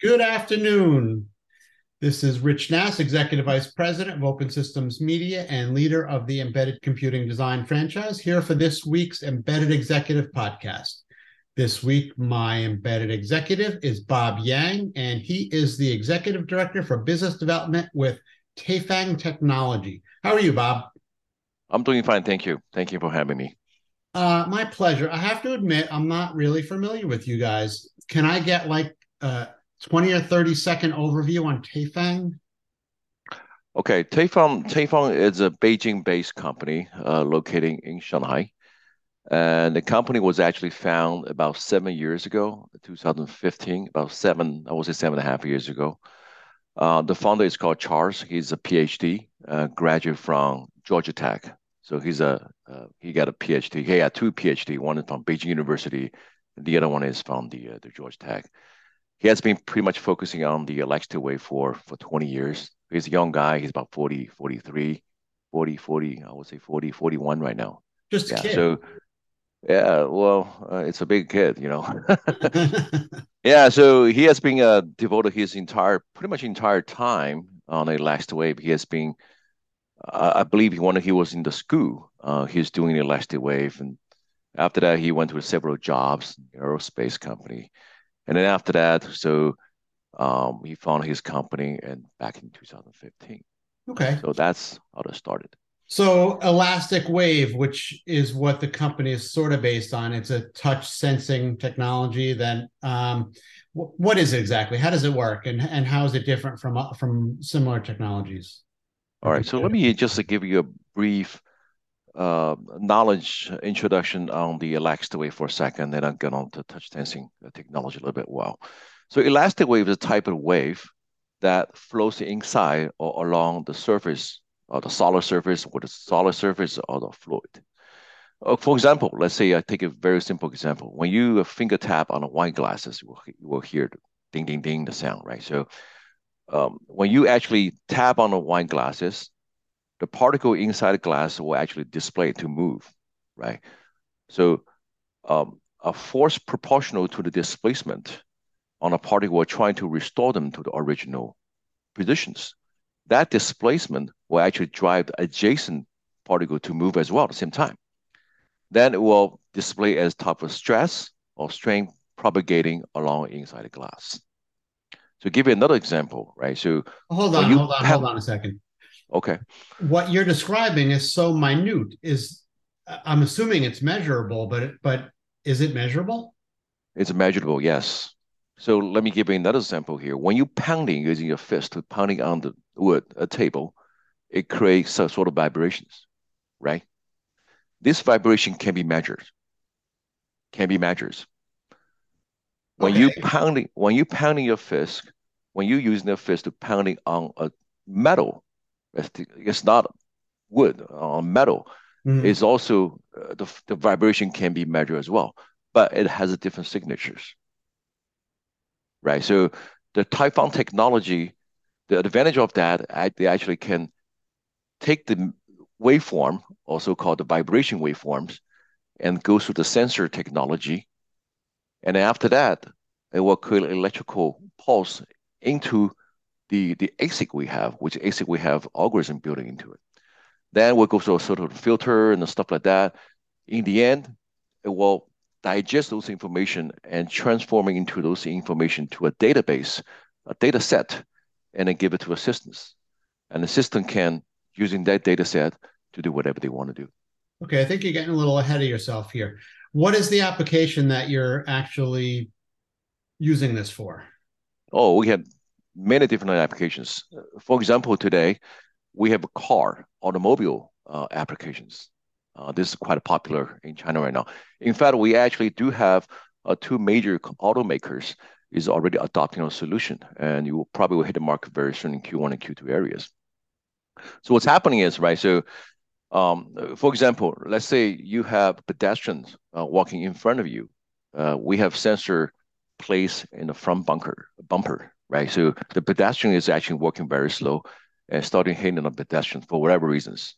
Good afternoon. This is Rich Nass, Executive Vice President of Open Systems Media and leader of the Embedded Computing Design franchise, here for this week's Embedded Executive podcast. This week, my embedded executive is Bob Yang, and he is the Executive Director for Business Development with Taifang Technology. How are you, Bob? I'm doing fine. Thank you. Thank you for having me. Uh, my pleasure. I have to admit, I'm not really familiar with you guys. Can I get like a 20 or 30 second overview on Taifang? Okay, Taifang, Taifang is a Beijing-based company uh, located in Shanghai. And the company was actually found about seven years ago, 2015, about seven, I would say seven and a half years ago. Uh, the founder is called Charles. He's a PhD uh, graduate from Georgia Tech. So he's a uh, he got a PhD. He had two PhD. One is from Beijing University, the other one is from the uh, the Georgia Tech. He has been pretty much focusing on the electric wave for for 20 years. He's a young guy. He's about 40, 43, 40, 40. I would say 40, 41 right now. Just yeah. Kid. So yeah, well, uh, it's a big kid, you know. yeah, so he has been uh, devoted his entire, pretty much entire time on elastic wave. He has been, uh, I believe, he when he was in the school, uh, he was doing the elastic wave, and after that, he went to several jobs, aerospace company, and then after that, so um, he found his company and back in 2015. Okay. So that's how it started. So Elastic Wave, which is what the company is sort of based on, it's a touch sensing technology. Then, um, w- what is it exactly? How does it work, and and how is it different from uh, from similar technologies? All right. So let me just give you a brief uh, knowledge introduction on the elastic wave for a second, then I'll get on to touch sensing technology a little bit well. So elastic wave is a type of wave that flows inside or along the surface or the solid surface or the solid surface or the fluid. Uh, for example, let's say I take a very simple example. When you finger tap on a wine glasses, you will, you will hear the ding, ding, ding, the sound, right? So um, when you actually tap on the wine glasses, the particle inside the glass will actually display to move, right? So um, a force proportional to the displacement on a particle, trying to restore them to the original positions. That displacement will actually drive the adjacent particle to move as well at the same time. Then it will display as type of stress or strain propagating along inside the glass. So give you another example, right? So hold on, hold on, have, hold on a second. Okay. What you're describing is so minute. Is I'm assuming it's measurable, but but is it measurable? It's measurable, yes. So let me give you another example here. When you pounding using your fist, to pounding on the wood, a table, it creates some sort of vibrations, right? This vibration can be measured. Can be measured. When okay. you pounding, when you pounding your fist, when you using your fist to pounding on a metal, it's not wood or metal. Mm-hmm. It's also uh, the, the vibration can be measured as well, but it has a different signatures, right? So the Taifang technology, the advantage of that, they actually can take the waveform, also called the vibration waveforms, and go through the sensor technology, and after that, it will create electrical pulse into the, the ASIC we have, which ASIC we have algorithm building into it. Then we'll go through a sort of filter and stuff like that. In the end, it will digest those information and transforming into those information to a database, a data set, and then give it to assistants. And the system can, using that data set, to do whatever they want to do. Okay, I think you're getting a little ahead of yourself here. What is the application that you're actually using this for? Oh, we have many different applications. For example, today we have a car, automobile uh, applications. Uh, this is quite popular in China right now. In fact, we actually do have uh, two major automakers is already adopting our solution, and you will probably will hit the market very soon in Q1 and Q2 areas. So what's happening is right. So, um, for example, let's say you have pedestrians uh, walking in front of you. Uh, we have sensor placed in the front bunker bumper right? So the pedestrian is actually walking very slow and starting hitting on pedestrian for whatever reasons.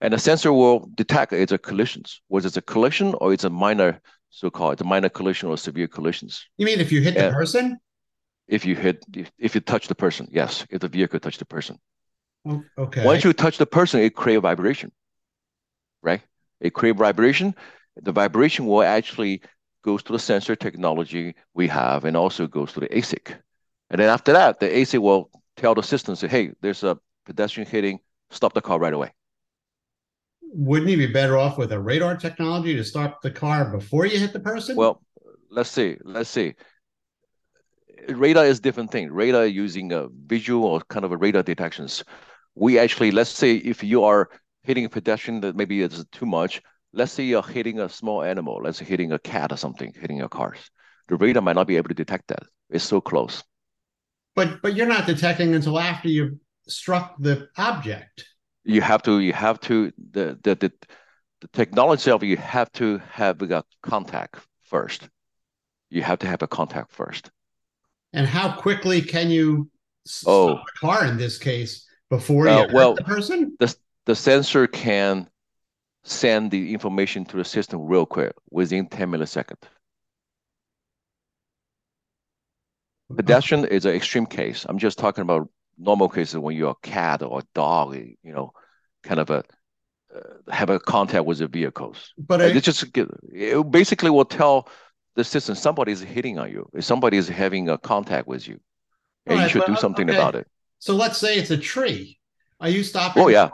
And the sensor will detect it's a collision, whether it's a collision or it's a minor, so-called, it's a minor collision or severe collisions. You mean if you hit the person? if you hit if, if you touch the person yes if the vehicle touched the person Oh, Okay. once you touch the person it create a vibration right it create vibration the vibration will actually goes to the sensor technology we have and also goes to the asic and then after that the ASIC will tell the system say hey there's a pedestrian hitting. Stop the car right away. Wouldn't you be better off with a radar technology to stop the car before you hit the person? well let's see. Let's see. Radar is different thing. Radar using a visual or kind of a radar detections. We actually let's say if you are hitting a pedestrian that maybe it's too much let's say you're hitting a small animal let's say hitting a cat or something hitting a car the radar might not be able to detect that. It's so close but but you're not detecting until after you've struck the object. you have to you have to the the the, the technology of you have to have a contact first you have to have a contact first And how quickly can you Oh. stop the car in this case before Uh, you well- the person? the, the sensor can send the information to the system real quick within 10 milliseconds pedestrian is an extreme case i'm just talking about normal cases when you're a cat or a dog you know kind of a uh, have a contact with the vehicles But I- it just it basically will tell the system somebody is hitting on you if somebody is having a contact with you and you should but, do something okay. about it so let's say it's a tree. Are you stopping oh yeah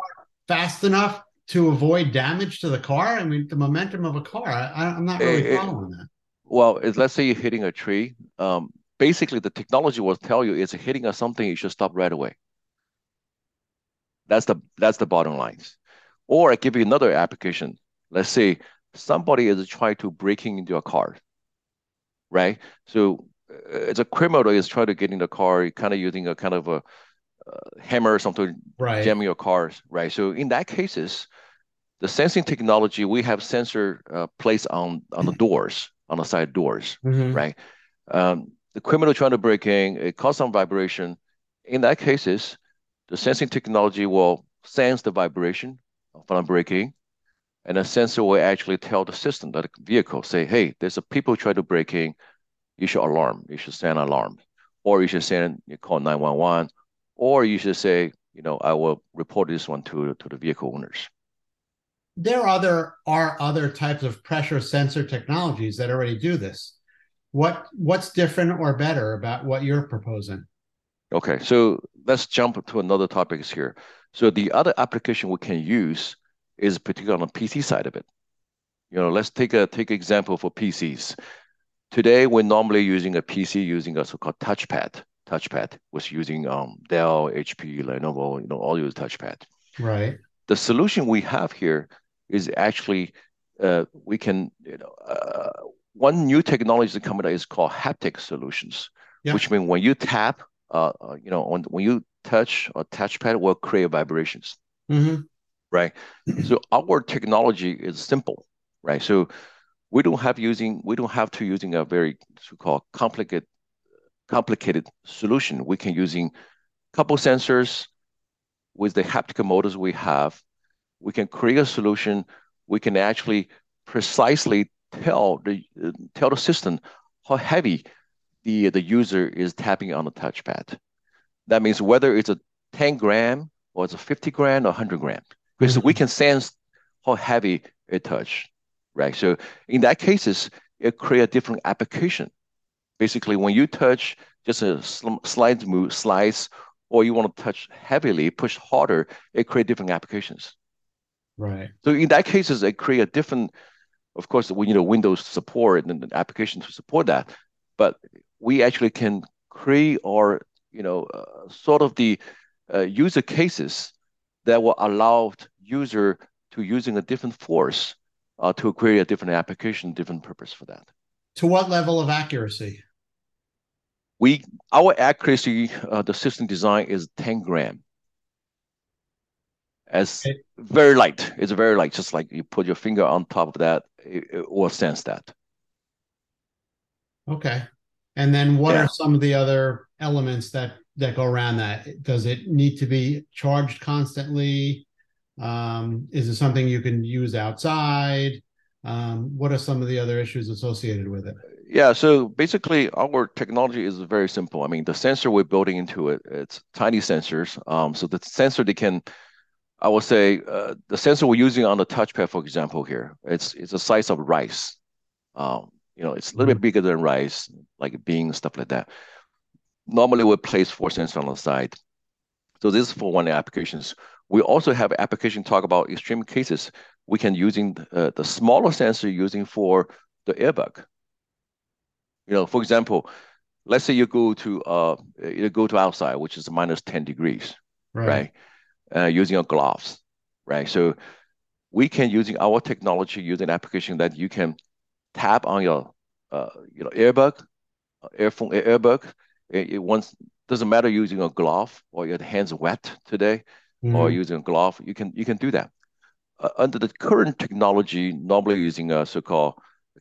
fast enough to avoid damage to the car? I mean, the momentum of a car. I, I'm not really eh, following that. Well, let's say you're hitting a tree. Um, basically, the technology will tell you it's hitting on something. You should stop right away. That's the that's the bottom lines. Or I give you another application. Let's say somebody is trying to breaking into a car, right? So uh, it's a criminal is trying to get in the car, kind of using a kind of a uh, hammer or something Right. jamming your cars, right? So in that cases, the sensing technology we have sensor uh, placed on on the doors, on the side doors, Mhm. right? Um, the criminal trying to break in, it causes some vibration. In that cases, the sensing technology will sense the vibration from breaking, and the sensor will actually tell the system, that the vehicle, say, hey, there's a people trying to break in, you should alarm, you should send alarm, or you should send, you call 911, or you should say, you know, I will report this one to, to the vehicle owners. There are other are other types of pressure sensor technologies that already do this. What what's different or better about what you're proposing? Okay, so let's jump to another topics here. So the other application we can use is particularly on the PC side of it. You know, let's take a take example for PCs. Today, we're normally using a PC using a so-called touchpad. Touchpad was using um, Dell, HP, Lenovo, you know, all use touchpad. Right. The solution we have here is actually uh, we can, you know, uh, one new technology that coming out is called haptic solutions, Yeah. which means when you tap, uh, uh, you know, when, when you touch a touchpad will create vibrations, Mhm. right? so our technology is simple, right? So we don't have using we don't have to using a very so-called complicated complicated solution. We can using couple sensors with the haptic motors we have. We can create a solution. We can actually precisely tell the uh, tell the system how heavy the the user is tapping on the touchpad. That means whether it's a 10 gram or it's a 50 gram or 100 gram, because we can sense how heavy it touch, right? So in that cases, it create a different application. Basically, when you touch just a sl- slight move, slice, or you want to touch heavily, push harder, it create different applications. Right. So in that cases, it create a different, of course, we need a Windows support and an application to support that. But we actually can create or you know uh, sort of the uh, user cases that will allow user to using a different force uh, to create a different application, different purpose for that. To what level of accuracy? We our accuracy, uh, the system design is 10 gram. As Okay. very light, it's very light. Just like you put your finger on top of that, it, it will sense that. Okay. And then what Yeah. are some of the other elements that that go around that? Does it need to be charged constantly? Um, is it something you can use outside? Um, what are some of the other issues associated with it? Yeah, so basically our technology is very simple. I mean, the sensor we're building into it, it's tiny sensors. Um, so the sensor they can, I would say, uh, the sensor we're using on the touchpad, for example, here, it's it's the size of rice. Um, you know, it's a little mm-hmm. bit bigger than rice, like beans, stuff like that. Normally we place four sensors on the side. So this is for one applications. We also have application talk about extreme cases. We can using uh, the smaller sensor using for the airbag you know, for example, let's say you go to uh you go to outside, which is minus 10 degrees, right? right? Uh, using your gloves, right? So we can using our technology, using application that you can tap on your uh, you know airbag, uh, airphone airbag. It, it once doesn't matter using a glove or your hands wet today mm-hmm. or using a glove, you can you can do that. Uh, under the current technology, normally using a so-called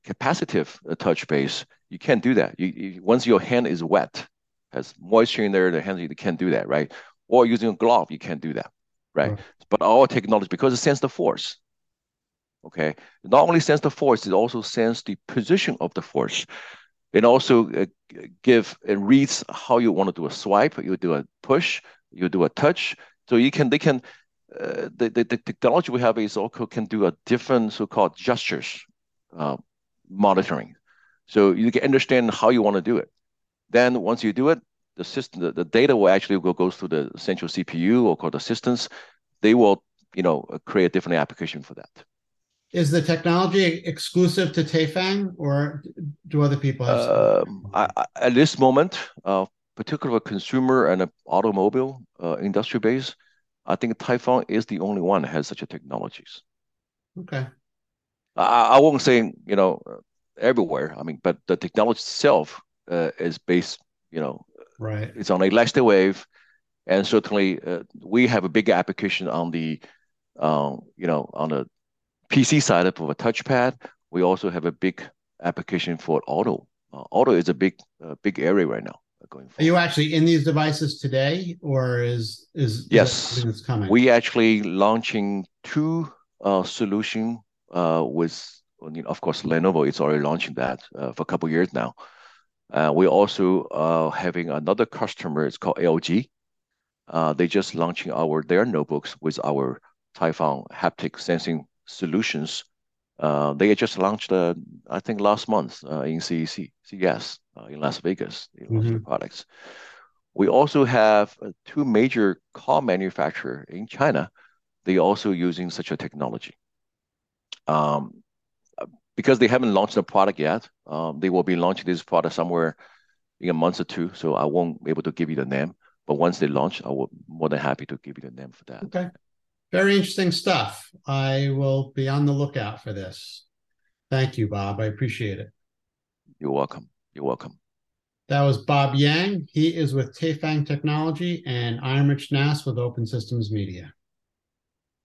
capacitive uh, touch base, you can't do that. You, you, once your hand is wet, has moisture in there, the hand you can't do that, right? Or using a glove, you can't do that, right? right. But our technology, because it senses the force, okay, not only sense the force, it also sense the position of the force. It also uh, give and reads how you want to do a swipe, you do a push, you do a touch. So you can they can uh, the, the, the technology we have is also can do a different so-called gestures uh, monitoring. So you can understand how you want to do it. Then once you do it, the system, the, the data will actually go goes to the central CPU or called assistants. They will, you know, create a different application for that. Is the technology exclusive to Taifang, or do other people have? Uh, I, I, at this moment, uh, particularly consumer and a automobile uh, industry base, I think Taifang is the only one that has such a technologies. Okay. I, I won't say you know everywhere. I mean, but the technology itself uh, is based, you know, right. It's on a elastic wave, and certainly uh, we have a big application on the, um, you know, on the PC side of a touchpad. We also have a big application for auto. Uh, auto is a big, uh, big area right now. Going forward. Are you actually in these devices today, or is is, yes? coming? We actually launching two uh, solution uh, with of course, Lenovo is already launching that uh, for a couple years now. Uh, we're also uh, having another customer. It's called LG. Uh, they just launching our their notebooks with our Taifang haptic sensing solutions. Uh, they just launched, uh, I think, last month in CEC, CES in Las Vegas. They launched mm-hmm. products. We also have two major car manufacturer in China. They also using such a technology. Because they haven't launched the product yet, um, they will be launching this product somewhere in a month or two. So I won't be able to give you the name. But once they launch, I will more than happy to give you the name for that. Okay. Very interesting stuff. I will be on the lookout for this. Thank you, Bob. I appreciate it. You're welcome. You're welcome. That was Bob Yang. He is with Taifang Technology, and I'm Rich Nass with Open Systems Media.